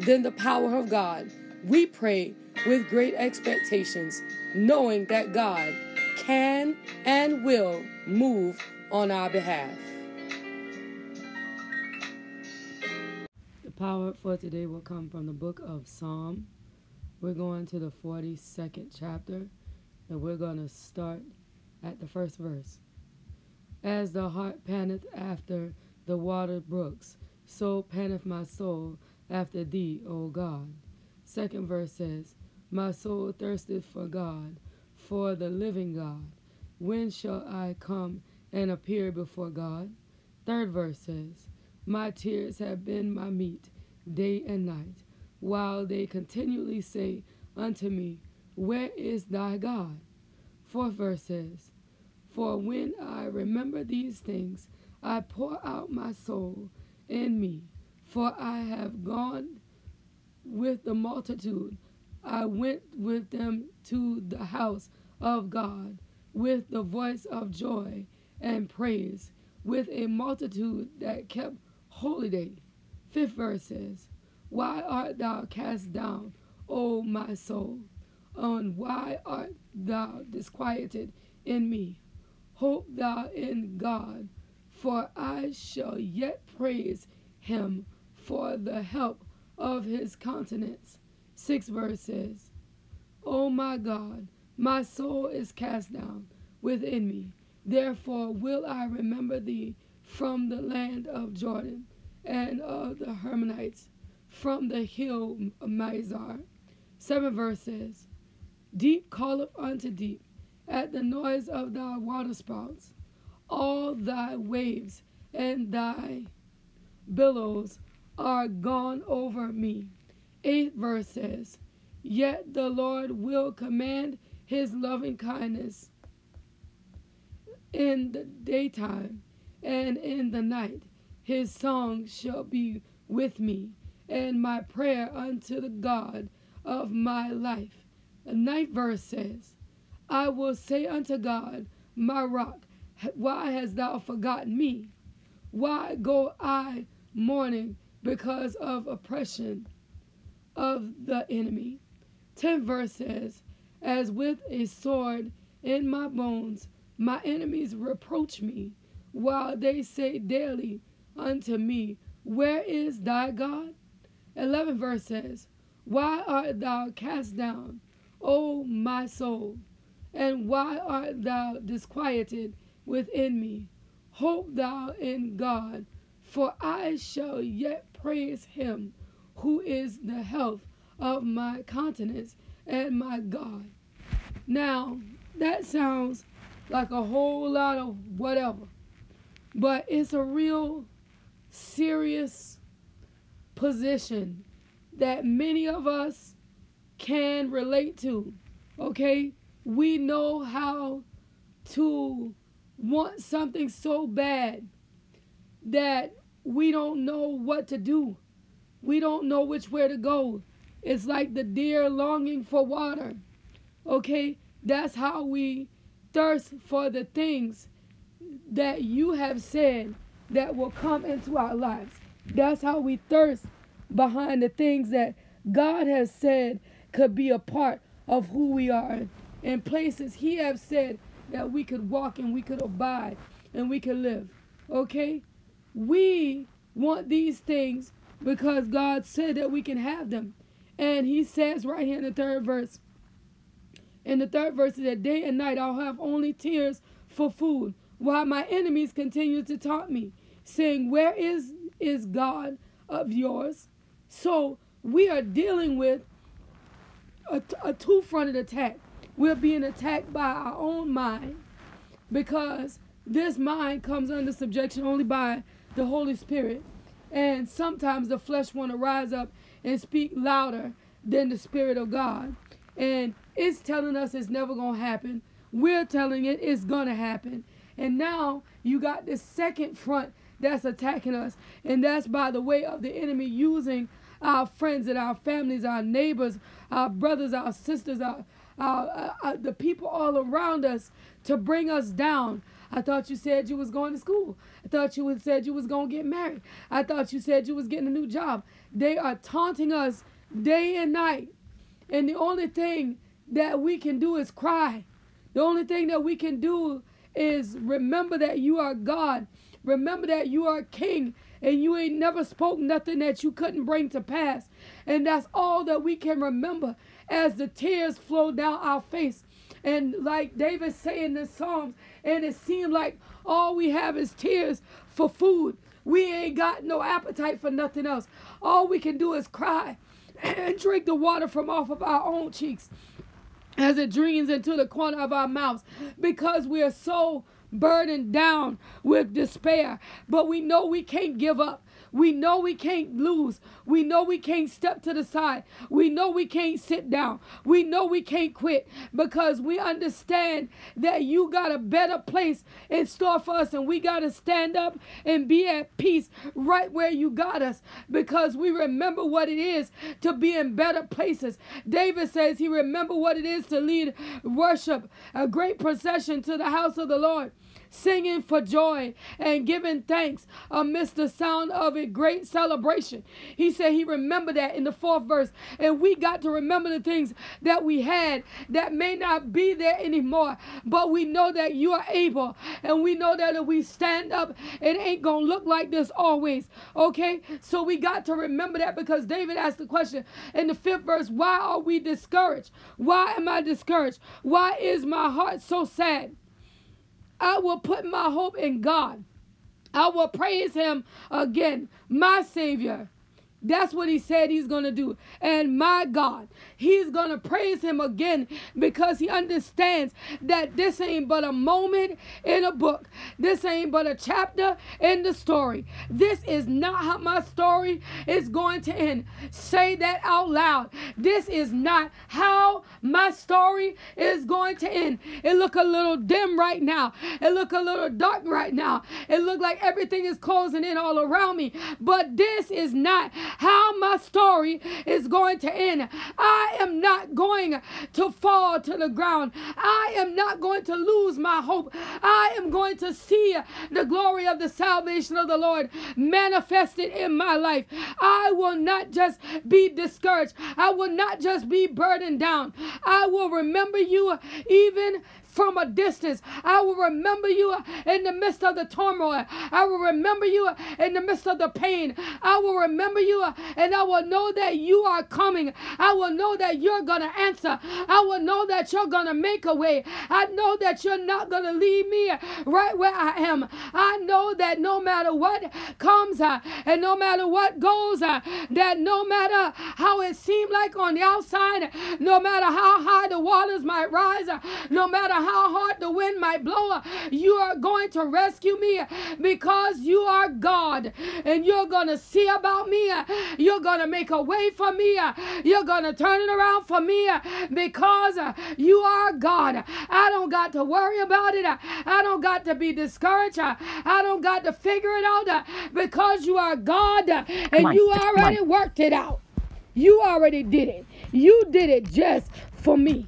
than the power of God. We pray with great expectations, knowing that God can and will move on our behalf. The power for today will come from the book of Psalm. We're going to the 42nd chapter, and we're going to start at the first verse. As the heart panteth after the water brooks, so panteth my soul after thee, O God. Second verse says, My soul thirsteth for God, for the living God. When shall I come and appear before God? Third verse says, My tears have been my meat day and night, while they continually say unto me, Where is thy God? Fourth verse says, For when I remember these things, I pour out my soul in me, for I have gone with the multitude. I went with them to the house of God with the voice of joy and praise, with a multitude that kept holy day. Fifth verse says, Why art thou cast down, O my soul? And why art thou disquieted in me? Hope thou in God, for I shall yet praise him for the help of his countenance. Six verses. O my God, my soul is cast down within me. Therefore will I remember thee from the land of Jordan and of the Hermonites, from the hill Mizar. Seven verses. Deep calleth unto deep at the noise of thy waterspouts all thy waves and thy billows are gone over me. Eighth verse says, Yet the Lord will command his loving kindness in the daytime and in the night. His song shall be with me, and my prayer unto the God of my life. The ninth verse says, I will say unto God, my rock, why hast thou forgotten me? Why go I mourning because of oppression of the enemy? 10 verse says, As with a sword in my bones, my enemies reproach me, while they say daily unto me, Where is thy God? 11 verse says, Why art thou cast down, O my soul? And why art thou disquieted within me. Hope thou in God, for I shall yet praise him who is the health of my countenance and my God. Now, that sounds like a whole lot of whatever, but it's a real serious position that many of us can relate to. Okay? We know how to want something so bad that we don't know what to do. We don't know which way to go. It's like the deer longing for water. Okay? That's how we thirst for the things that you have said that will come into our lives. That's how we thirst behind the things that God has said could be a part of who we are. In places He has said that we could walk and we could abide and we could live. Okay? We want these things because God said that we can have them. And he says right here in the third verse, in the third verse that day and night I'll have only tears for food, while my enemies continue to taunt me, saying, Where is is God of yours? So we are dealing with a, a two-fronted attack. We're being attacked by our own mind because this mind comes under subjection only by the Holy Spirit. And sometimes the flesh want to rise up and speak louder than the Spirit of God. And it's telling us it's never going to happen. We're telling it it's going to happen. And now you got this second front that's attacking us. And that's by the way of the enemy using our friends and our families, our neighbors, our brothers, our sisters, our, our, uh, uh, the people all around us to bring us down. I thought you said you was going to school. I thought you said you was going to get married. I thought you said you was getting a new job. They are taunting us day and night. And the only thing that we can do is cry. The only thing that we can do is remember that you are God. Remember that you are king and you ain't never spoke nothing that you couldn't bring to pass. And that's all that we can remember as the tears flow down our face. And like David saying in the Psalms, and it seemed like all we have is tears for food. We ain't got no appetite for nothing else. All we can do is cry and drink the water from off of our own cheeks as it drains into the corner of our mouths because we are so burdened down with despair. But we know we can't give up. We know we can't lose. We know we can't step to the side. We know we can't sit down. We know we can't quit because we understand that you got a better place in store for us and we got to stand up and be at peace right where you got us because we remember what it is to be in better places. David says he remember what it is to lead worship, a great procession to the house of the Lord singing for joy and giving thanks amidst the sound of a great celebration. He said he remembered that in the fourth verse. And we got to remember the things that we had that may not be there anymore. But we know that you are able. And we know that if we stand up, it ain't going to look like this always. Okay? So we got to remember that because David asked the question in the fifth verse why are we discouraged? Why am I discouraged? Why is my heart so sad? I will put my hope in God. I will praise him again, my Savior. That's what he said he's going to do. And my God, he's going to praise him again because he understands that this ain't but a moment in a book. This ain't but a chapter in the story. This is not how my story is going to end. Say that out loud. This is not how my story is going to end. It look a little dim right now. It look a little dark right now. It look like everything is closing in all around me. But this is not how my story is going to end. I am not going to fall to the ground. I am not going to lose my hope. I am going to see the glory of the salvation of the Lord manifested in my life. I will not just be discouraged. I will not just be burdened down. I will remember you even from a distance. I will remember you in the midst of the turmoil. I will remember you in the midst of the pain. I will remember you and I will know that you are coming. I will know that you're going to answer. I will know that you're going to make a way. I know that you're not going to leave me right where I am. I know that no matter what comes uh, and no matter what goes, uh, that no matter how it seemed like on the outside, no matter how high the waters might rise, uh, no matter how hard the wind might blow, you are going to rescue me because you are God and you're going to see about me. You're going to make a way for me. You're going to turn it around for me because you are God. I don't got to worry about it. I don't got to be discouraged. I don't got to figure it out because you are God and you already worked it out. You already did it. You did it just for me.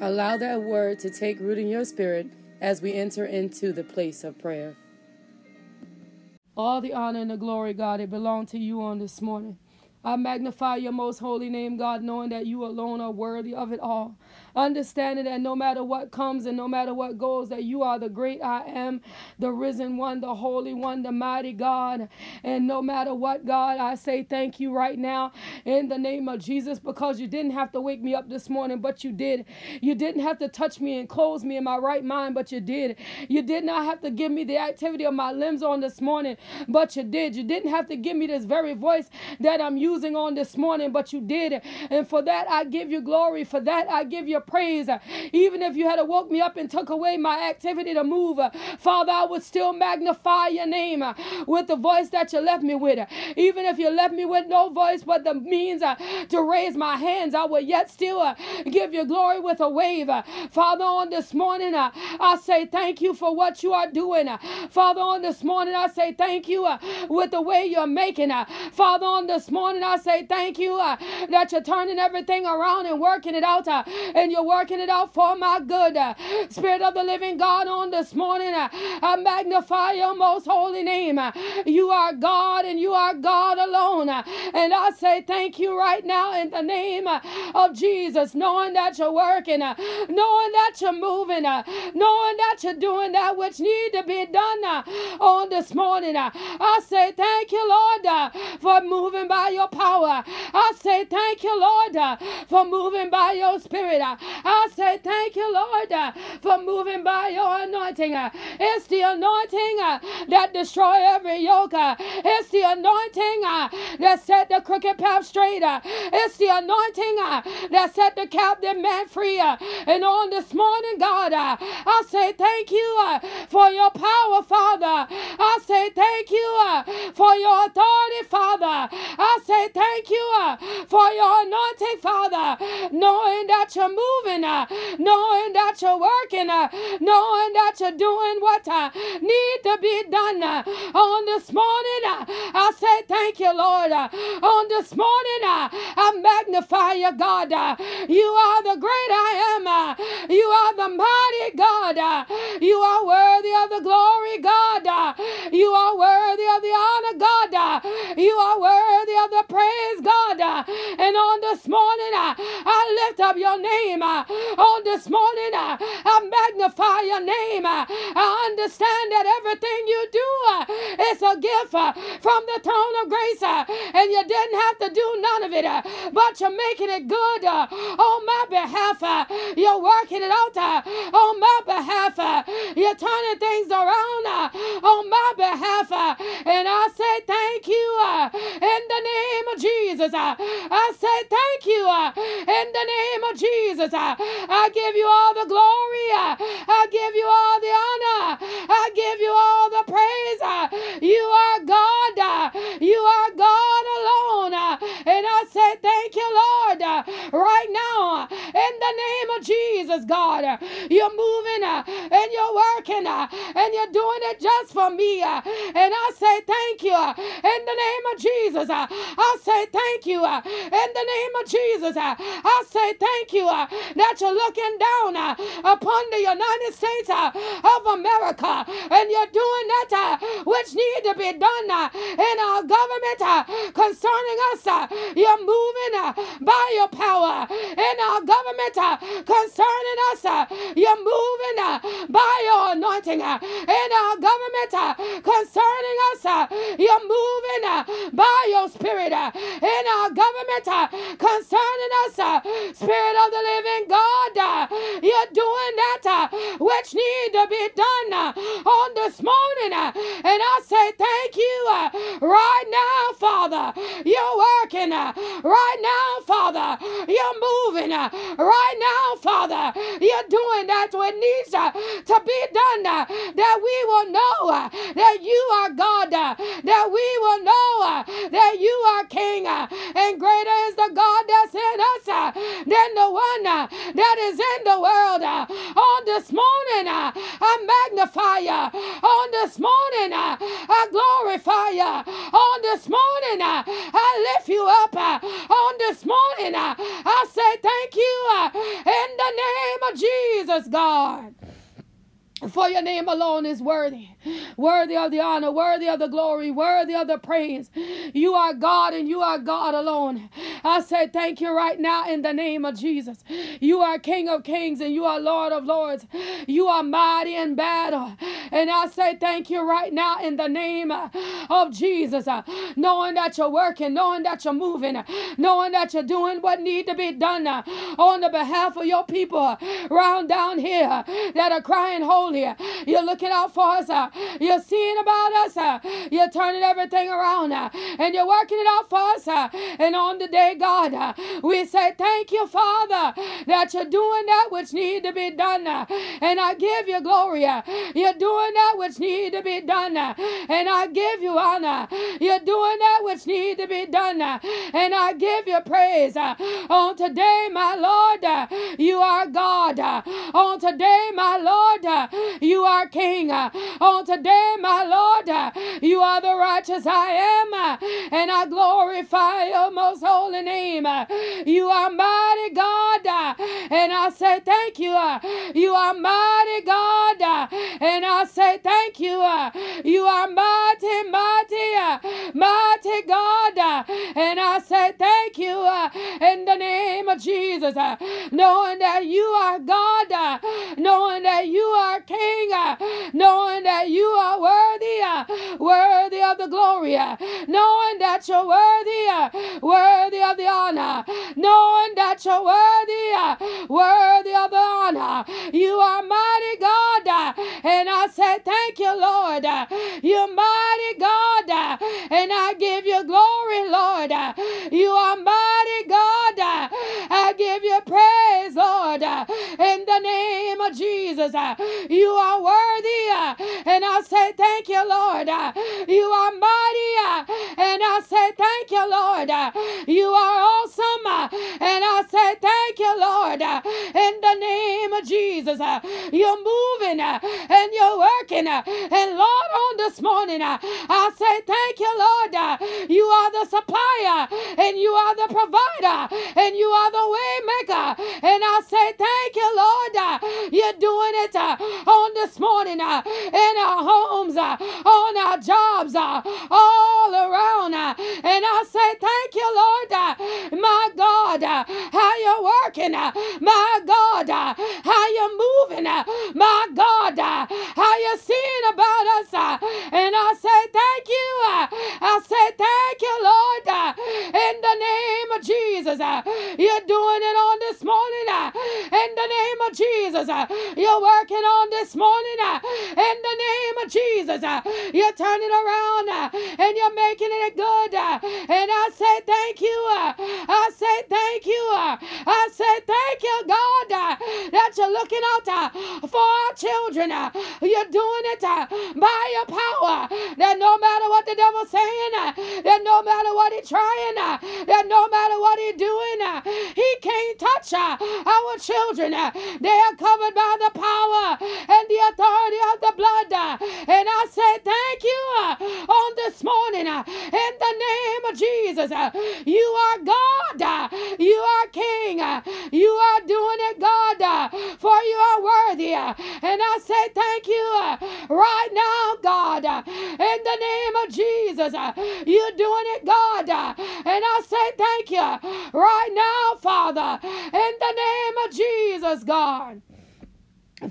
Allow that word to take root in your spirit as we enter into the place of prayer. All the honor and the glory, God, it belong to you on this morning. I magnify your most holy name, God, knowing that you alone are worthy of it all understanding that no matter what comes and no matter what goes, that you are the great I am, the risen one, the holy one, the mighty God. And no matter what, God, I say thank you right now in the name of Jesus because you didn't have to wake me up this morning, but you did. You didn't have to touch me and close me in my right mind, but you did. You did not have to give me the activity of my limbs on this morning, but you did. You didn't have to give me this very voice that I'm using on this morning, but you did. And for that, I give you glory. For that, I give you praise. Even if you had to woke me up and took away my activity to move, Father, I would still magnify your name with the voice that you left me with. Even if you left me with no voice but the means to raise my hands, I will yet still give you glory with a wave. Father, on this morning, I say thank you for what you are doing. Father, on this morning, I say thank you with the way you're making. Father, on this morning, I say thank you that you're turning everything around and working it out, and you're working it out for my good. Spirit of the living God, on this morning, uh, I magnify your most holy name. You are God and you are God alone. And I say thank you right now in the name of Jesus, knowing that you're working, uh, knowing that you're moving, uh, knowing that you're doing that which need to be done on this morning. I say thank you, Lord, for moving by your power. I say thank you, Lord, for moving by your spirit. I say thank you, Lord, uh, for moving by your anointing. Uh. It's the anointing uh, that destroy every yoke. It's the anointing that set the crooked path straight. It's the anointing that set the captive man free. And on this morning, God, I say thank you for your power, Father. I say thank you for your authority, Father. I say thank you for your anointing, Father, knowing that you're moving, uh, knowing that you're working, uh, knowing that you're doing what need to be done uh, on this morning. I say thank you, Lord. On this morning, I magnify you, God. You are the great I am. You are the mighty God. You are worthy of the glory, God. You are worthy of the honor, God. Uh, you are worthy of the praise, God. Uh, and on this morning, uh, I lift up your name. On this morning, I magnify your name. I understand that everything you do is a gift from the throne of grace, and you didn't have to do none of it, but you're making it good on my behalf. You're working it out on my behalf. You're turning things around on my behalf, and I say thank you uh, in the name of Jesus. Uh, I say thank you uh, in the name of Jesus. I give you all the glory. I give you all the honor. I give you all the praise. You are God. You are God. And I say thank you, Lord, uh, right now uh, in the name of Jesus, God. Uh, you're moving and you're working and you're doing it just for me. And I say thank you in the name of Jesus. I say thank you in the name of Jesus. I say thank you that you're looking down upon the United States of America and you're doing that which need to be done in our government concerning us. You're moving uh, by your power in our government uh, concerning us. Uh. You're moving by your anointing in our government concerning us. You're moving by your spirit in our government concerning us. Spirit of the living God, you're doing which need to be done uh, on this morning. Uh, and I say thank you uh, right now, Father. You're working right now, Father. You're moving right now, Father. You're doing that what needs to be done that we will know that you are God, that we will know that you are King, and greater is the God that's in us than the one that is in the world. On this morning, I magnify you. On this morning, uh, I glorify you. On this morning, uh, I lift you up. Uh, on this morning, I say thank you in the name of Jesus, God. For your name alone is worthy, worthy of the honor, worthy of the glory, worthy of the praise. You are God and you are God alone. I say thank you right now in the name of Jesus. You are King of kings and you are Lord of lords. You are mighty in battle. And I say thank you right now in the name of Jesus. Knowing that you're working, knowing that you're moving, knowing that you're doing what need to be done on the behalf of your people round down here that are crying, Holy holy. You're looking out for us. Uh. You're seeing about us. Uh. You're turning everything around. Uh. And you're working it out for us. And on the day, God, we say thank you, Father, that you're doing that which need to be done. And I give you glory. You're doing that which need to be done. And I give you honor. You're doing that which need to be done. And I give you praise. On today, my Lord, you are God. On today, my Lord, you are King. Uh, on today, my Lord, uh, you are the righteous I am. Uh, and I glorify your most holy name. You are mighty God. And I say thank you. You are mighty God. And I say thank you. You are mighty, mighty, mighty God. And I say thank you in the name of Jesus. Knowing that you are God, knowing that you are King, uh, knowing that you are worthy, uh, worthy of the glory, uh, knowing that you're worthy, worthy of the honor, knowing that you're worthy, worthy of the honor. You are mighty God, and I say thank you, Lord. You're mighty God, and I give you glory, Lord. You are mighty God. I give you praise, Lord, in the name of Jesus. Uh, you are worthy, uh, and I say thank you, Lord. Uh, you are mighty, and I say thank you, Lord. You are awesome, and I say thank you, Lord, in the name of Jesus. Uh, you're moving uh, and you're working, uh, and Lord, on this morning, I say thank you, Lord. You are the supplier, and you are the provider, and you are the way maker, and I say thank you, Lord. You're doing it on this morning in our homes, on our jobs, all around, and I say thank you, Lord, my God, how you're working, my God, how you're moving, uh, my God, uh, how you're seeing about us, uh? and I say thank you, I say thank you, Lord, in the name of Jesus, you're doing it on this morning, in the name of Jesus, you're working on this morning, in the name of Jesus, you're turning around, and you're making it good, and I say thank you, I say thank you, I say thank you, God, that you're looking out uh, for our children, uh, you're doing it uh, by your power, that no matter what the devil's saying, that no matter what he's trying, that no matter what he's doing, he can't touch our children. They are covered by the power and the authority of the blood. And I say thank you on this morning in the name of Jesus. You are God. You are King. You are doing it, God, for you are worthy. And I say thank you uh, right now, God, uh, in the name of Jesus. Uh, you're doing it, God. And I say thank you right now, Father, in the name of Jesus, God.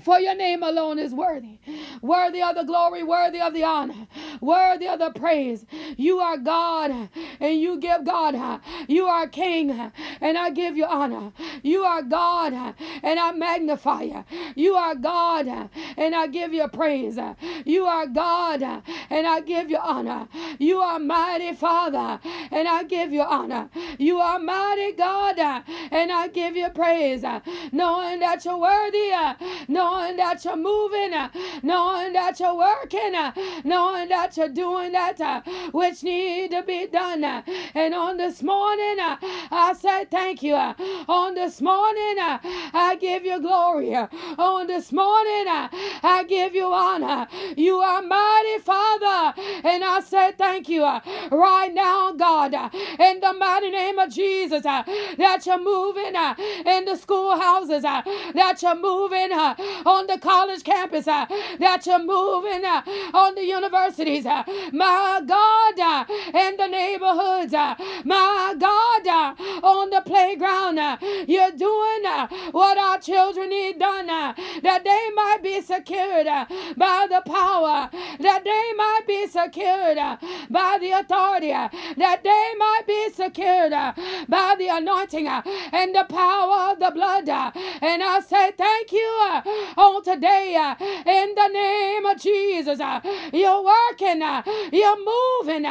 For your name alone is worthy, worthy of the glory, worthy of the honor, worthy of the praise. You are God, and you give God. You are King, and I give you honor. You are God, and I magnify you. You are God, and I give you praise. You are God, and I give you honor. You are mighty Father, and I give you honor. You are mighty God, and I give you praise, knowing that you're worthy knowing that you're moving, uh, knowing that you're working, uh, knowing that you're doing that uh, which need to be done. Uh. And on this morning, uh, I say thank you. On this morning, uh, I give you glory. On this morning, I give you honor. You are mighty Father, and I say thank you right now, God, in the mighty name of Jesus, that you're moving in the schoolhouses, that you're moving on the college campus, uh, that you're moving uh, on the universities, uh, my God, uh, in the neighborhoods, uh, my God, uh, on the playground. uh, You're doing uh, what our children need done, uh, that they might be secured uh, by the power, that they might be secured uh, by the authority, uh, that they might be secured uh, by the anointing uh, and the power of the blood. And I say thank you on today in the name of Jesus. You're working, you're moving,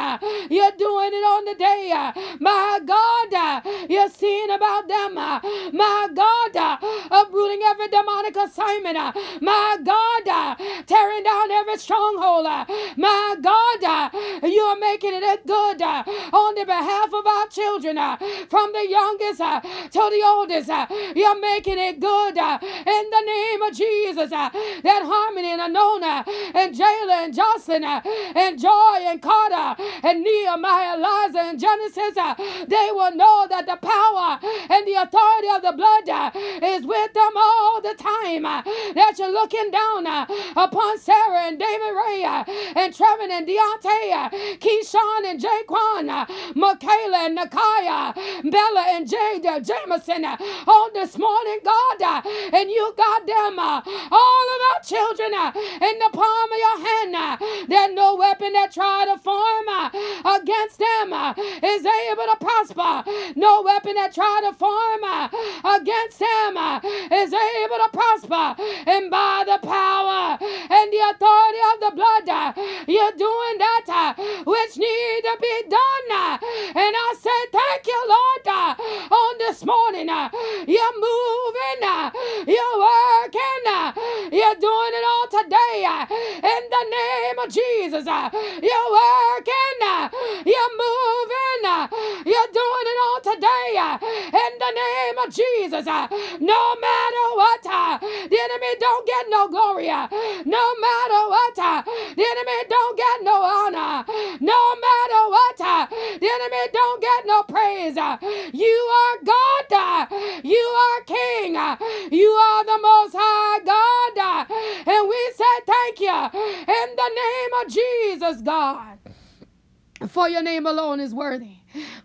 you're doing it on the day. My God, you're seeing about them. My God, Uh, uprooting every demonic assignment. Uh, my God, uh, tearing down every stronghold. My God, you're making it good on the behalf of our children, from the youngest to the oldest. You're making it good in the name of Jesus. That Harmani and Anona and Jayla and Joslyn and Joy and Carter and Nehemiah, Eliza and Genesis, they will know that the power and the authority of the blood is with them all the time. Uh, that you're looking down uh, upon Sara and David Ray uh, and Trevin and Deante, KeShawn and JaQuan, Makayla and Nakya, Bella and Jada Jameson on this morning, God, and you got them all of our children in the palm of your hand. That no weapon that try to form against them is able to prosper. No weapon that try to form against him uh, is able to prosper. And by the power and the authority of the blood, uh, you're doing that uh, which need to be done. And I say thank you, Lord, this morning. Uh, you're moving, uh, you're working, uh, you're doing it all today. In the name of Jesus, you're working, you're moving, you're doing it all today. In the name of Jesus, no matter what, the enemy don't get no glory. No matter what, the enemy don't get no honor. No matter the enemy don't get no praise. Uh, you are God. Uh, you are King. Uh, you are the Most High God. And we say thank you in the name of Jesus, God. For your name alone is worthy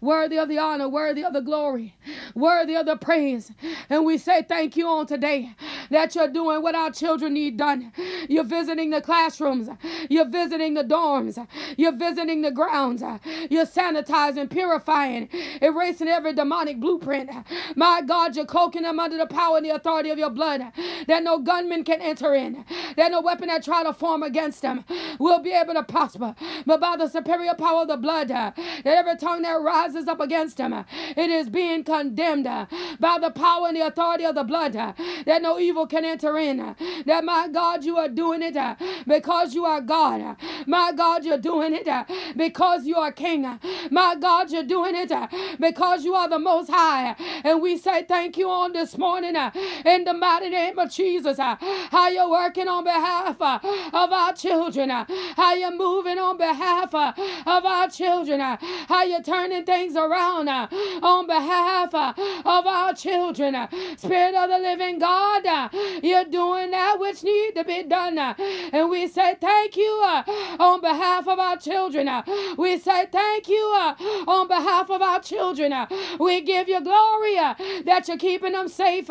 worthy of the honor, worthy of the glory, worthy of the praise. And we say thank you on today that you're doing what our children need done. You're visiting the classrooms, you're visiting the dorms, you're visiting the grounds, you're sanitizing, purifying, erasing every demonic blueprint. My God, you're cloaking them under the power and the authority of your blood, that no gunman can enter in, that no weapon that try to form against them will be able to prosper. But by the superior power of the blood, that every tongue that rises up against him, it is being condemned by the power and the authority of the blood, that no evil can enter in. That my God, you are doing it because you are God. My God, you're doing it because you are King. My God, you're doing it because you are the Most High. And we say thank you on this morning in the mighty name of Jesus. How you're working on behalf of our children. How you're moving on behalf of our children. How you're turning turning things around uh, on behalf uh, of our children. Uh, Spirit of the living God, uh, you're doing that which need to be done. uh, and we say thank you uh, on behalf of our children. we say thank you on behalf of our children. we give you glory that you're keeping them safe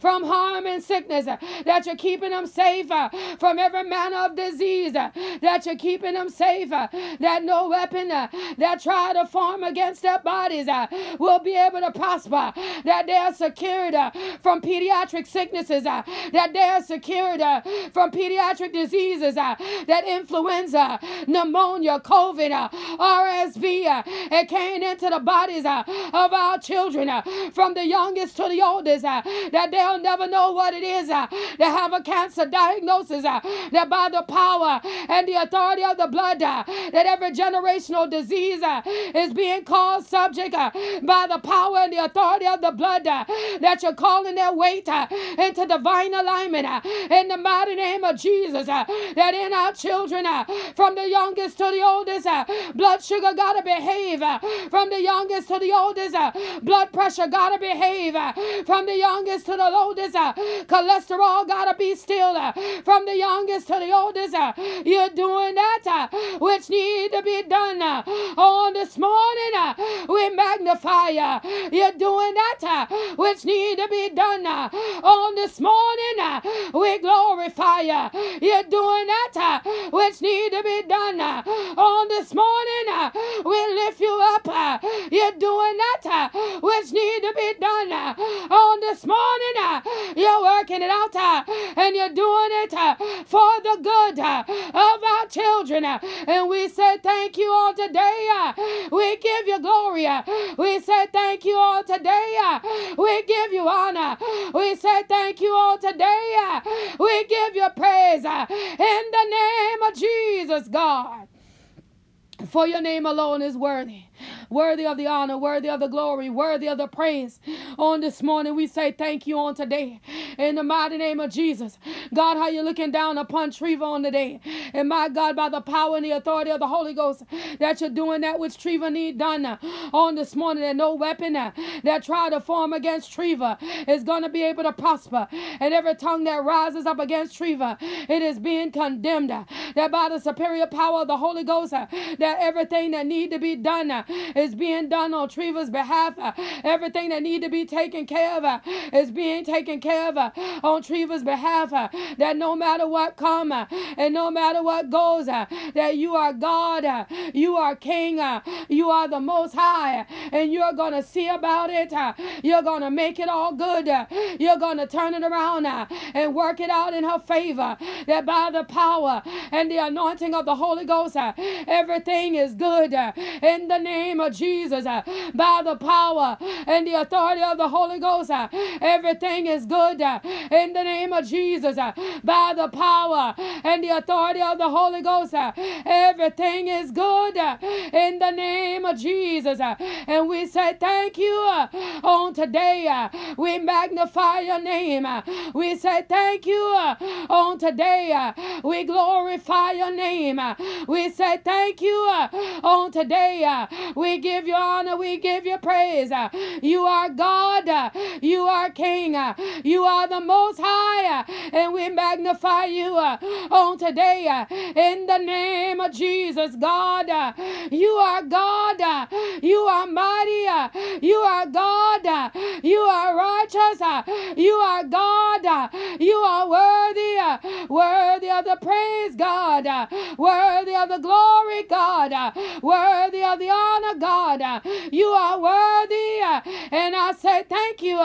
from harm and sickness, that you're keeping them safe from every manner of disease, that you're keeping them safe, that no weapon that try to form against their bodies uh, will be able to prosper, that they are secured uh, from pediatric sicknesses, uh, that they are secured from pediatric diseases, that influenza, pneumonia, COVID, RSV, it came into the bodies of our children, from the youngest to the oldest, that they'll never know what it is uh, to have a cancer diagnosis, uh, that by the power and the authority of the blood, uh, that every generational disease is being called subject uh, by the power and the authority of the blood uh, that you're calling their weight uh, into divine alignment uh, in the mighty name of Jesus. Uh, that in our children, uh, from the youngest to the oldest, blood sugar gotta behave. from the youngest to the oldest, blood pressure gotta behave. from the youngest to the oldest, cholesterol gotta be still. from the youngest to the oldest, you're doing that which need to be done on this morning. Uh, we magnify you. You're doing that uh, which need to be done uh, on this morning. uh, we glorify you. You're doing that uh, which need to be done uh, on this morning. Uh, we lift you up. you're doing that which need to be done on this morning. you're working it out and you're doing it for the good of our children. And we say thank you on today. We give you glory. We say thank you all today. We give you honor. We say thank you all today. We give you praise in the name of Jesus, God. For your name alone is worthy worthy of the honor, worthy of the glory, worthy of the praise. On this morning, we say thank you on today. In the mighty name of Jesus. God, how you looking down upon Trevva on today. And my God, by the power and the authority of the Holy Ghost, that you're doing that which Trevva need done uh, on this morning. And no weapon uh, that try to form against Trevva is going to be able to prosper. And every tongue that rises up against Trevva, it is being condemned. uh, That by the superior power of the Holy Ghost, that everything that need to be done is being done on Trevva's behalf. Uh, Everything that need to be taken care of uh, is being taken care of uh, on Trevva's behalf. Uh, that no matter what come uh, and no matter what goes, uh, that you are God, uh, you are King, you are the Most High, and you're gonna see about it. You're gonna make it all good. You're gonna turn it around and work it out in her favor. That by the power and the anointing of the Holy Ghost, everything is good in the name of Jesus. uh, By the power and the authority of the Holy Ghost, uh, everything is good uh, in the name of Jesus. Uh, by the power and the authority of the Holy Ghost, uh, everything is good uh, in the name of Jesus. And we say thank you on today. We magnify your name. We say thank you on today. We glorify your name. We say thank you on today. We give you honor. We give you praise. uh, You are God. uh, You are King. uh, You are the Most High. And we magnify you on today. In the name of Jesus, God. You are God. You are mighty. You are God. Uh, You are righteous. You are God. You are worthy. Worthy of the praise, God. Worthy of the glory, God. Worthy of the honor, God. You are worthy. And I say thank you.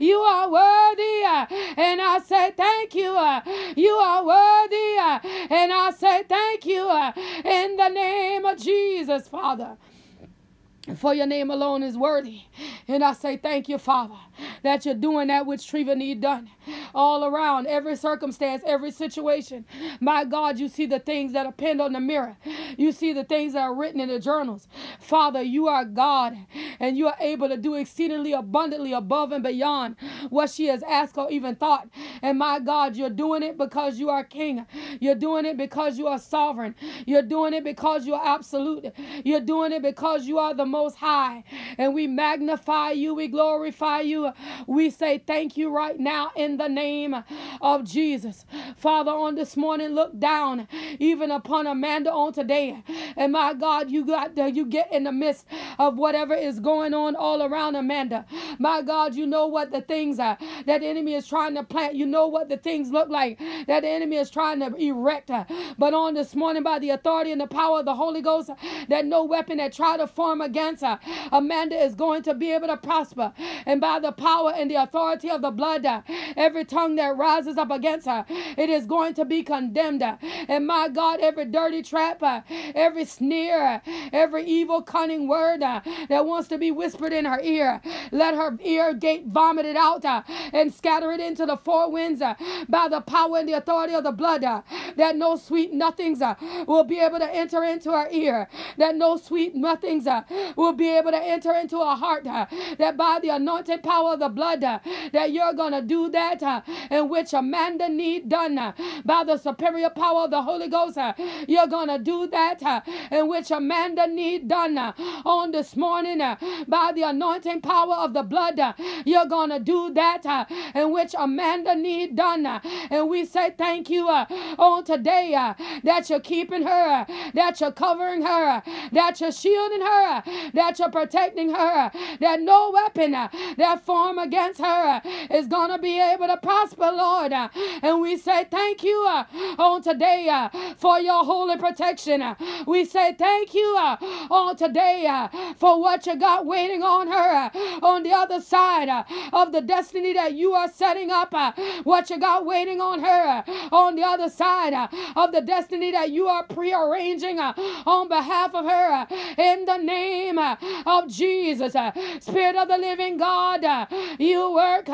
You are worthy. And I say thank you. You are worthy. And I say thank you. In the name of Jesus, Father. For your name alone is worthy. And I say thank you, Father, that you're doing that which Trevva need done all around, every circumstance, every situation. My God, you see the things that are pinned on the mirror. You see the things that are written in the journals. Father, you are God, and you are able to do exceedingly abundantly above and beyond what she has asked or even thought. And my God, you're doing it because you are King. You're doing it because you are sovereign. You're doing it because you are absolute. You're doing it because you are the most high. And we magnify you, we glorify you. We say thank you right now in the name of Jesus. Father, on this morning, look down even upon Amanda on today. And my God, you got you get in the midst of whatever is going on all around Amanda. My God, you know what the things are that the enemy is trying to plant. You know what the things look like that the enemy is trying to erect. But on this morning, by the authority and the power of the Holy Ghost, that no weapon that try to form against her, Amanda is going to be able to prosper. And by the power and the authority of the blood, every tongue that rises up against her, it is going to be condemned. And my God, every dirty trap, every sneer, every evil, cunning word that wants to be whispered in her ear, let her ear gate vomit it out and scatter it into the four winds by the power and the authority of the blood. That no sweet nothings will be able to enter into her ear. That no sweet nothings will be able to enter into a heart. uh, That by the anointed power of the blood, uh, that you're going to do that uh, in which Amanda need done uh, by the superior power of the Holy Ghost. Uh, you're going to do that uh, in which Amanda need done on this morning by the anointing power of the blood. You're going to do that in which Amanda need done. And we say thank you on today that you're keeping her, that you're covering her, that you're shielding her, that you're protecting her, that no weapon uh, that form against her is going to be able to prosper, Lord. And we say thank you uh, on today uh, for your holy protection. We say thank you on today for what you got waiting on her on the other side of the destiny that you are setting up. What you got waiting on her on the other side of the destiny that you are prearranging on behalf of her in the name Uh, of Jesus. Uh, Spirit of the living God, uh, you work.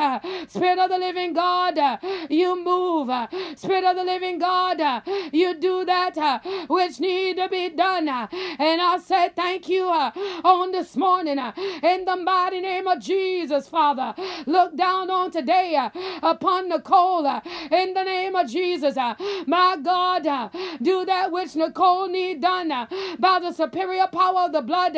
Spirit of the living God, you move. Spirit of the living God, you do that which need to be done. And I say thank you on this morning in the mighty name of Jesus, Father. Look down on today upon Nicole in the name of Jesus. My God, do that which Nicole need done by the superior power of the blood.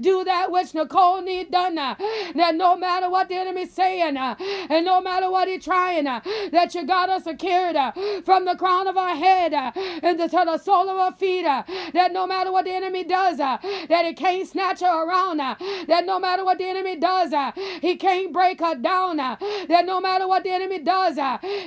Do that which Nicole need done. Uh, that no matter what the enemy's saying, uh, and no matter what he's trying, uh, that you got us secured from the crown of our head and to the sole of our feet. That no matter what the enemy does, that he can't snatch her around. That no matter what the enemy does, he can't break her down. That no matter what the enemy does,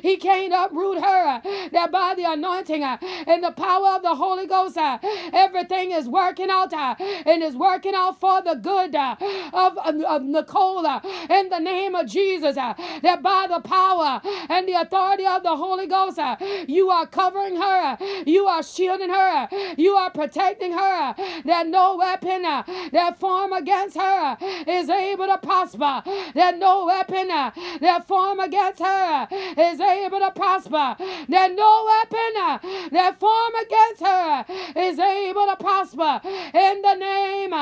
he can't uproot her. That by the anointing and the power of the Holy Ghost, everything is working out and is working out for the good uh, of, of Nicole uh, in the name of Jesus. Uh, that by the power and the authority of the Holy Ghost, you are covering her, you are shielding her, you are protecting her. That no weapon that form against her is able to prosper. That no weapon that form against her is able to prosper. That no weapon that form against her is able to prosper. In the name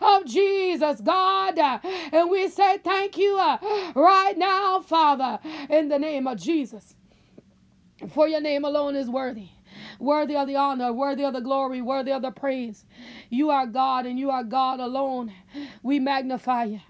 of Jesus, God. And we say thank you uh, right now, Father, in the name of Jesus. For your name alone is worthy worthy of the honor, worthy of the glory, worthy of the praise. You are God and you are God alone. We magnify you.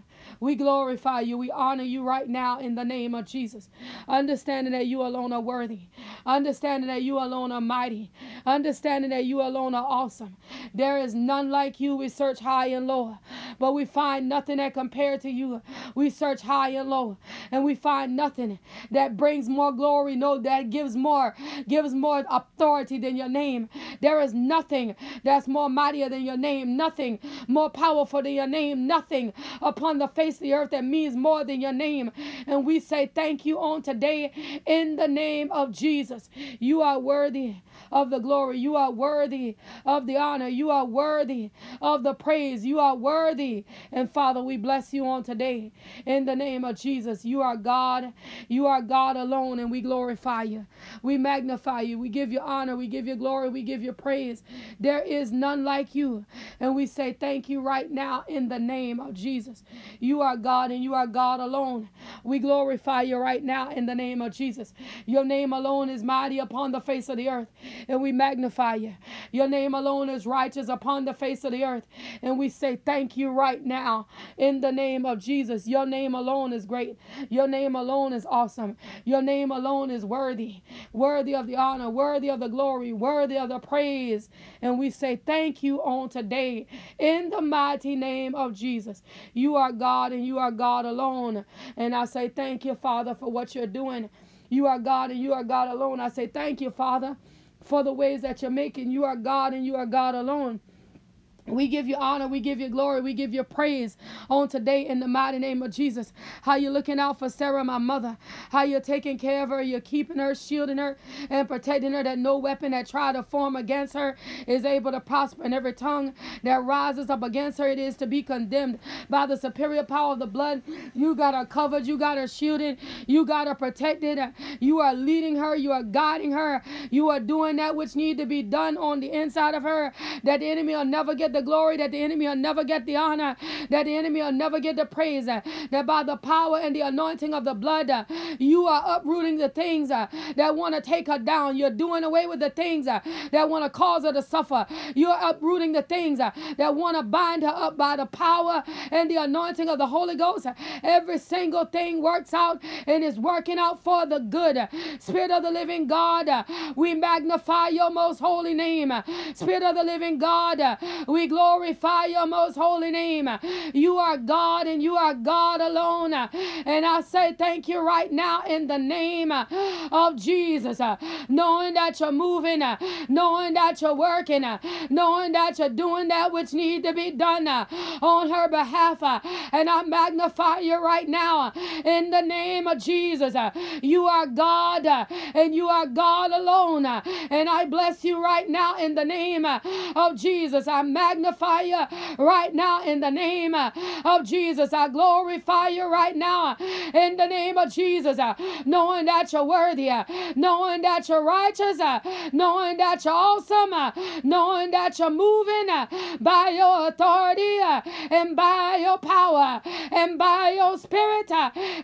We glorify you. We honor you right now in the name of Jesus. Understanding that you alone are worthy. Understanding that you alone are mighty. Understanding that you alone are awesome. There is none like you. We search high and low, but we find nothing that compared to you. We search high and low, and we find nothing that brings more glory. No, that gives more, gives more authority than your name. There is nothing that's more mightier than your name. Nothing more powerful than your name. Nothing upon the face the earth that means more than your name. And we say thank you on today in the name of Jesus. You are worthy of the glory. You are worthy of the honor. You are worthy of the praise. You are worthy. And Father, we bless you on today in the name of Jesus. You are God. You are God alone, and we glorify you. We magnify you. We give you honor. We give you glory. We give you praise. There is none like you. And we say thank you right now in the name of Jesus. You are God and you are God alone. We glorify you right now in the name of Jesus. Your name alone is mighty upon the face of the earth and we magnify you. Your name alone is righteous upon the face of the earth, and we say thank you right now in the name of Jesus. Your name alone is great. Your name alone is awesome. Your name alone is worthy, worthy of the honor, worthy of the glory, worthy of the praise. And we say thank you on today in the mighty name of Jesus. You are God and you are God alone. And I say thank you, Father, for what you're doing. You are God and you are God alone. I say thank you, Father for the ways that you're making. You are God and you are God alone. We give you honor, we give you glory, we give you praise on today in the mighty name of Jesus. How you looking out for Sara, my mother. How you're taking care of her, you're keeping her, shielding her, and protecting her that no weapon that try to form against her is able to prosper. And every tongue that rises up against her, it is to be condemned by the superior power of the blood. You got her covered, you got her shielded, you got her protected. You are leading her, you are guiding her, you are doing that which need to be done on the inside of her that the enemy will never get the glory, that the enemy will never get the honor, that the enemy will never get the praise, uh, that by the power and the anointing of the blood, uh, you are uprooting the things uh, that want to take her down. You're doing away with the things that want to cause her to suffer. You're uprooting the things that want to bind her up by the power and the anointing of the Holy Ghost. Every single thing works out and is working out for the good. Spirit of the living God, we magnify your most holy name. Spirit of the living God, we Glorify your most holy name. You are God and you are God alone. And I say thank you right now in the name of Jesus. Knowing that you're moving, knowing that you're working, knowing that you're doing that which need to be done on her behalf. And I magnify you right now in the name of Jesus. You are God and you are God alone. And I bless you right now in the name of Jesus. I magnify you right now in the name uh, of Jesus. I glorify you right now in the name of Jesus. Uh, knowing that you're worthy, uh, knowing that you're righteous, knowing that you're awesome, knowing that you're moving by your authority and by your power and by your spirit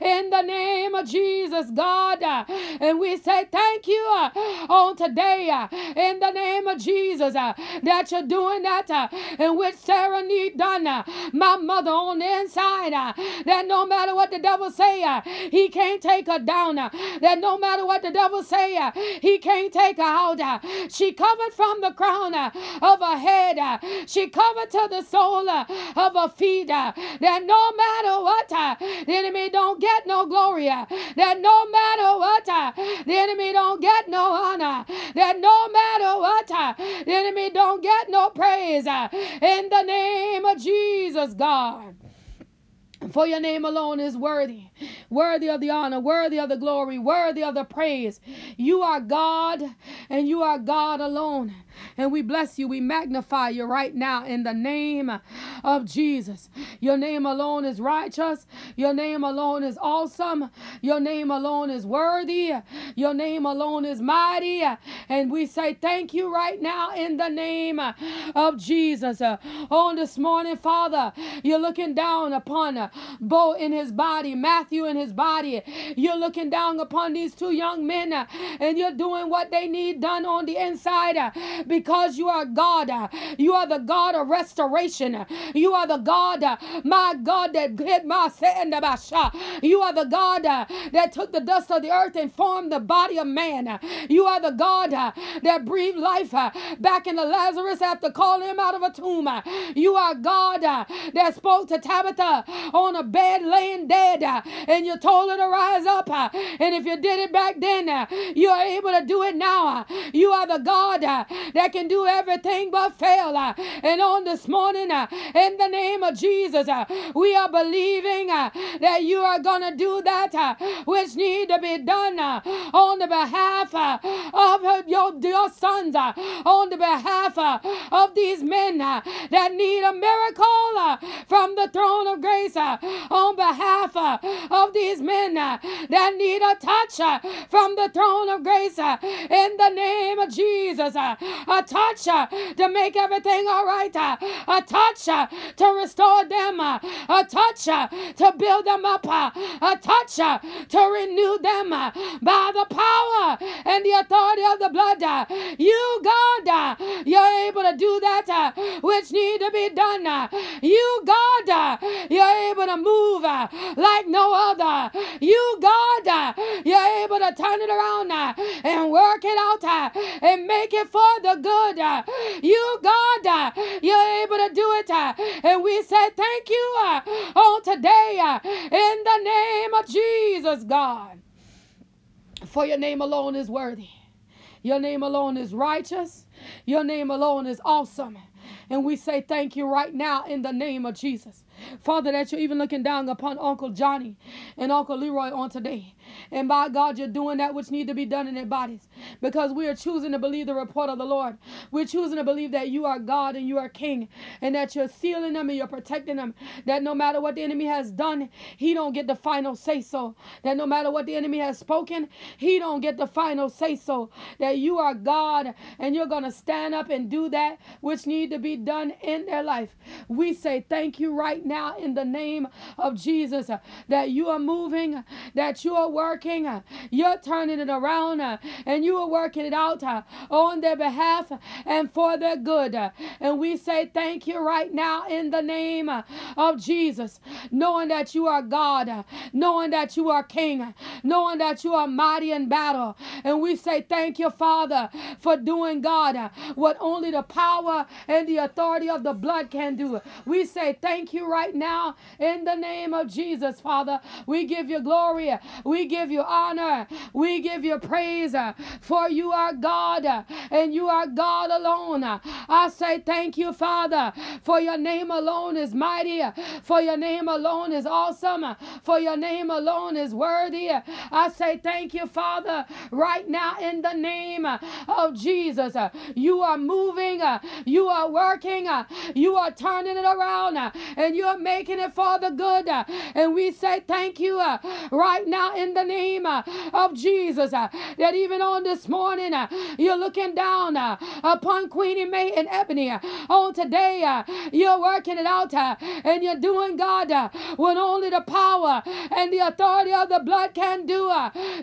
in the name of Jesus, God. And we say thank you on today in the name of Jesus that you're doing that in which Sara need done. Uh, my mother on the inside uh, that no matter what the devil say, uh, he can't take her down. That no matter what the devil say, he can't take her out. She covered from the crown of her head. She covered to the sole of her feet. That no matter what, the enemy don't get no glory. That no matter what, the enemy don't get no honor. That no matter what, the enemy don't get no praise. In the name of Jesus, God. For your name alone is worthy, worthy of the honor, worthy of the glory, worthy of the praise. You are God and you are God alone. And we bless you, we magnify you right now in the name of Jesus. Your name alone is righteous. Your name alone is awesome. Your name alone is worthy. Your name alone is mighty. And we say thank you right now in the name of Jesus. On this morning, Father, you're looking down upon Beau in his body, Matthew in his body. You're looking down upon these two young men and you're doing what they need done on the inside because you are God. You are the God of restoration. You are the God, my God, that hit my sand. You are the God that took the dust of the earth and formed the body of man. You are the God that breathed life back into Lazarus after calling him out of a tomb. You are God that spoke to Tabitha on a bed laying dead and you told her to rise up. And if you did it back then, you are able to do it now. You are the God that can do everything but fail. Uh, and on this morning, uh, in the name of Jesus, uh, we are believing uh, that you are going to do that uh, which need to be done uh, on the behalf of your, your sons, on the behalf of these men that need a miracle from the throne of grace, uh, on behalf uh, of these men uh, that need a touch from the throne of grace in the name of Jesus a touch uh, to make everything all right, uh, a touch uh, to restore them, a touch to build them up, a touch to renew them by the power and the authority of the blood. You, God, you're able to do that which need to be done. You, God, uh, you're able to move uh, like no other. You, God, uh, you're able to turn it around and work it out and make it for the good. You, God, you're able to do it. And we say thank you on today in the name of Jesus, God. For your name alone is worthy. Your name alone is righteous. Your name alone is awesome. And we say thank you right now in the name of Jesus. Father, that you're even looking down upon Uncle Johnnie and Uncle Leroy on today. And by God, you're doing that which need to be done in their bodies because we are choosing to believe the report of the Lord. We're choosing to believe that you are God and you are King and that you're sealing them and you're protecting them. That no matter what the enemy has done, he don't get the final say so. That no matter what the enemy has spoken, he don't get the final say so. That you are God and you're going to stand up and do that which need to be done in their life. We say thank you right now in the name of Jesus that you are moving, that you are working, Uh, you're turning it around, uh, and you are working it out uh, on their behalf and for their good. And we say thank you right now in the name of Jesus, knowing that you are God, knowing that you are King, knowing that you are mighty in battle. And we say thank you, Father, for doing, God, what only the power and the authority of the blood can do. We say thank you right now in the name of Jesus, Father. We give you glory, we give you honor, we give you praise, uh, for you are God uh, and you are God alone. Uh, I say thank you, Father, for your name alone is mighty, for your name alone is awesome, for your name alone is worthy. I say thank you, Father, right now in the name of Jesus. You are moving, you are working, you are turning it around, and you are making it for the good. And we say thank you right now in the name uh, of Jesus. Uh, that even on this morning, uh, you're looking down upon Queenie Mae and Ebony. On today, you're working it out and you're doing, God, what only the power and the authority of the blood can do.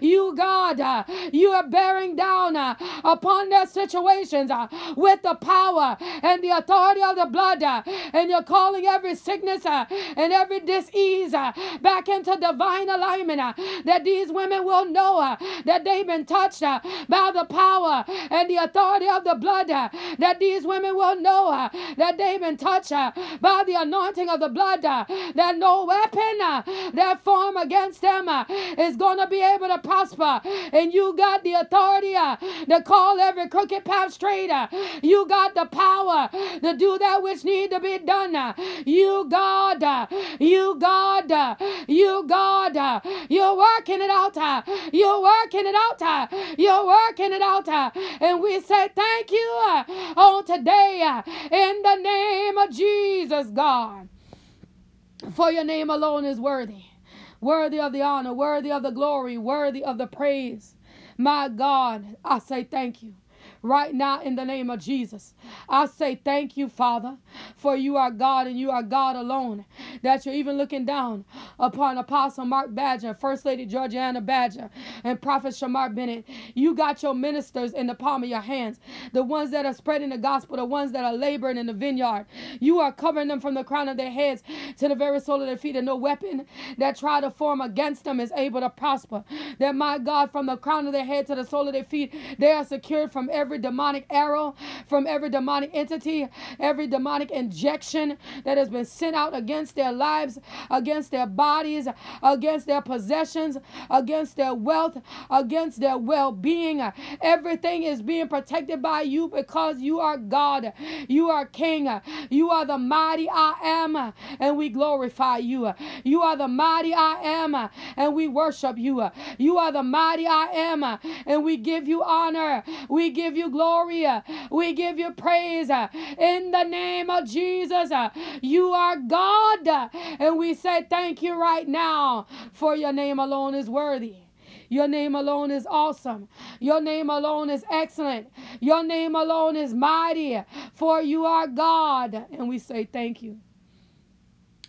You, God, you are bearing down upon their situations with the power and the authority of the blood, and you're calling every sickness and every disease back into divine alignment. That these women will know uh, that they've been touched uh, by the power and the authority of the blood. Uh, that these women will know that they've been touched by the anointing of the blood. That no weapon that form against them is going to be able to prosper. And you got the authority to call every crooked path straight. You got the power to do that which need to be done. You God, you God, you God, you're working it out. Ah. You're working it out. Ah. You're working it out. Ah. And we say thank you on today in the name of Jesus, God. For your name alone is worthy worthy of the honor, worthy of the glory, worthy of the praise. My God, I say thank you right now in the name of Jesus. I say thank you, Father, for you are God and you are God alone. That you're even looking down upon Apostle Mark Badger, First Lady Georgiana Badger, and Prophet Shamar Bennett. You got your ministers in the palm of your hands, the ones that are spreading the gospel, the ones that are laboring in the vineyard. You are covering them from the crown of their heads to the very sole of their feet, and no weapon that try to form against them is able to prosper. That my God, from the crown of their head to the sole of their feet, they are secured from every every demonic arrow, from every demonic entity, every demonic injection that has been sent out against their lives, against their bodies, against their possessions, against their wealth, against their well being. Everything is being protected by you because you are God. You are King. You are the mighty I am, and we glorify you. You are the mighty I am, and we worship you. You are the mighty I am, and we give you honor. We give you glory. We give you praise in the name of Jesus. You are God. And we say thank you right now for your name alone is worthy. Your name alone is awesome. Your name alone is excellent. Your name alone is mighty, for you are God. And we say thank you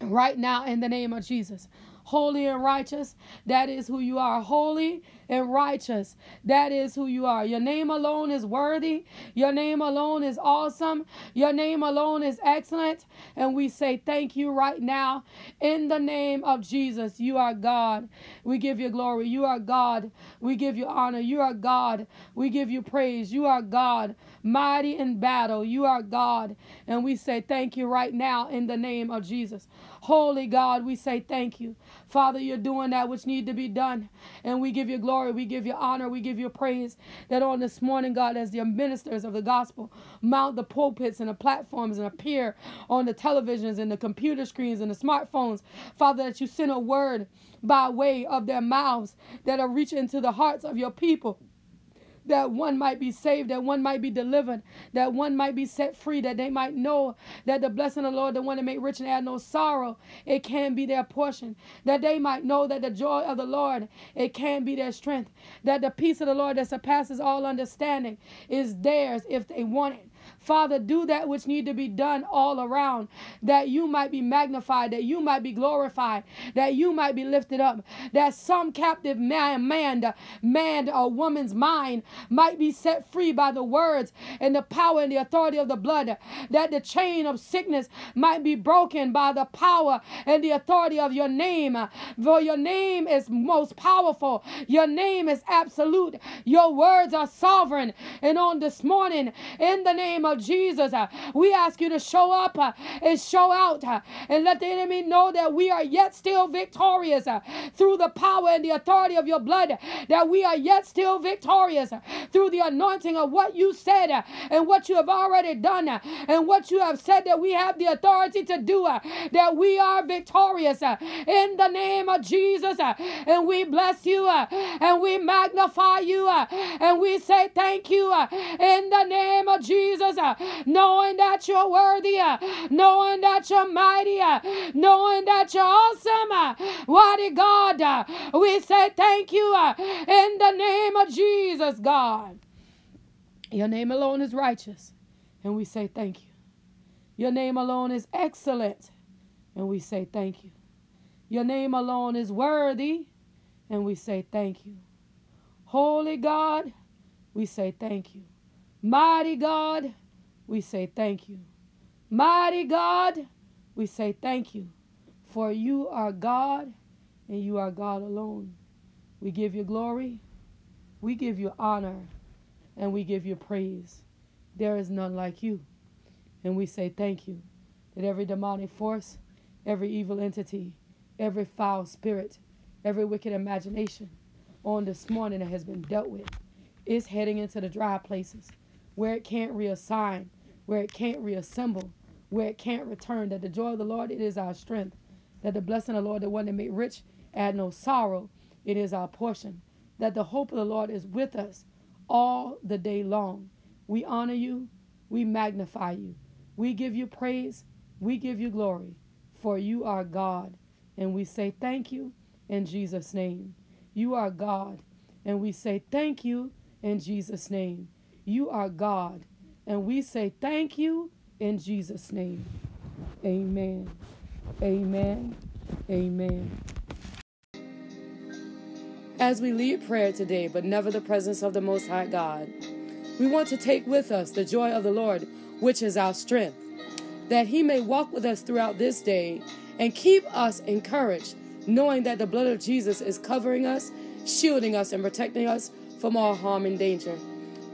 right now in the name of Jesus. Holy and righteous, that is who you are. Holy and righteous. That is who you are. Your name alone is worthy. Your name alone is awesome. Your name alone is excellent. And we say thank you right now in the name of Jesus. You are God. We give you glory. You are God. We give you honor. You are God. We give you praise. You are God. Mighty in battle. You are God. And we say thank you right now in the name of Jesus. Holy God, we say thank you. Father, you're doing that which need to be done. And we give you glory, we give you honor, we give you praise that on this morning, God, as the ministers of the gospel mount the pulpits and the platforms and appear on the televisions and the computer screens and the smartphones, Father, that you send a word by way of their mouths that are reaching to the hearts of your people that one might be saved, that one might be delivered, that one might be set free, that they might know that the blessing of the Lord, the one that make rich and add no sorrow, it can be their portion. That they might know that the joy of the Lord, it can be their strength. That the peace of the Lord that surpasses all understanding is theirs if they want it. Father, do that which need to be done all around, that you might be magnified, that you might be glorified, that you might be lifted up, that some captive man, man, man or woman's mind might be set free by the words and the power and the authority of the blood, that the chain of sickness might be broken by the power and the authority of your name. For your name is most powerful, your name is absolute, your words are sovereign. And on this morning, in the name of Jesus, uh, we ask you to show up uh, and show out uh, and let the enemy know that we are yet still victorious through the power and the authority of your blood, that we are yet still victorious through the anointing of what you said and what you have already done and what you have said that we have the authority to do, that we are victorious in the name of Jesus. And we bless you and we magnify you and we say thank you in the name of Jesus, Uh, knowing that you're worthy, uh, knowing that you're mighty, uh, knowing that you're awesome. Mighty God, we say thank you in the name of Jesus, God. Your name alone is righteous, and we say thank you. Your name alone is excellent, and we say thank you. Your name alone is worthy, and we say thank you. Holy God, we say thank you. Mighty God, we say thank you. Mighty God, we say thank you. For you are God, and you are God alone. We give you glory, we give you honor, and we give you praise. There is none like you. And we say thank you that every demonic force, every evil entity, every foul spirit, every wicked imagination on this morning that has been dealt with is heading into the dry places where it can't reassign, where it can't reassemble, where it can't return. That the joy of the Lord, it is our strength. That the blessing of the Lord, the one that made rich, add no sorrow, it is our portion. That the hope of the Lord is with us all the day long. We honor you, we magnify you, we give you praise, we give you glory, for you are God. And we say thank you in Jesus' name. You are God. And we say thank you in Jesus' name. You are God. And we say thank you in Jesus' name. Amen. Amen. Amen. As we lead prayer today, but never the presence of the Most High God, we want to take with us the joy of the Lord, which is our strength, that He may walk with us throughout this day and keep us encouraged, knowing that the blood of Jesus is covering us, shielding us, and protecting us from all harm and danger.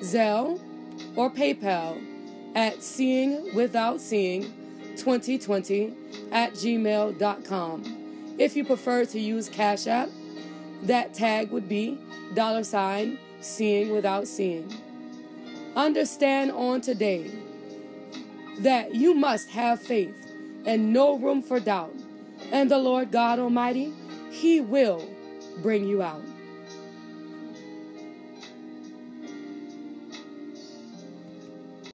Zelle or PayPal at seeing without seeing 2020 at gmail.com. If you prefer to use Cash App, that tag would be dollar sign seeing without seeing. Understand on today that you must have faith and no room for doubt. And the Lord God Almighty, He will bring you out.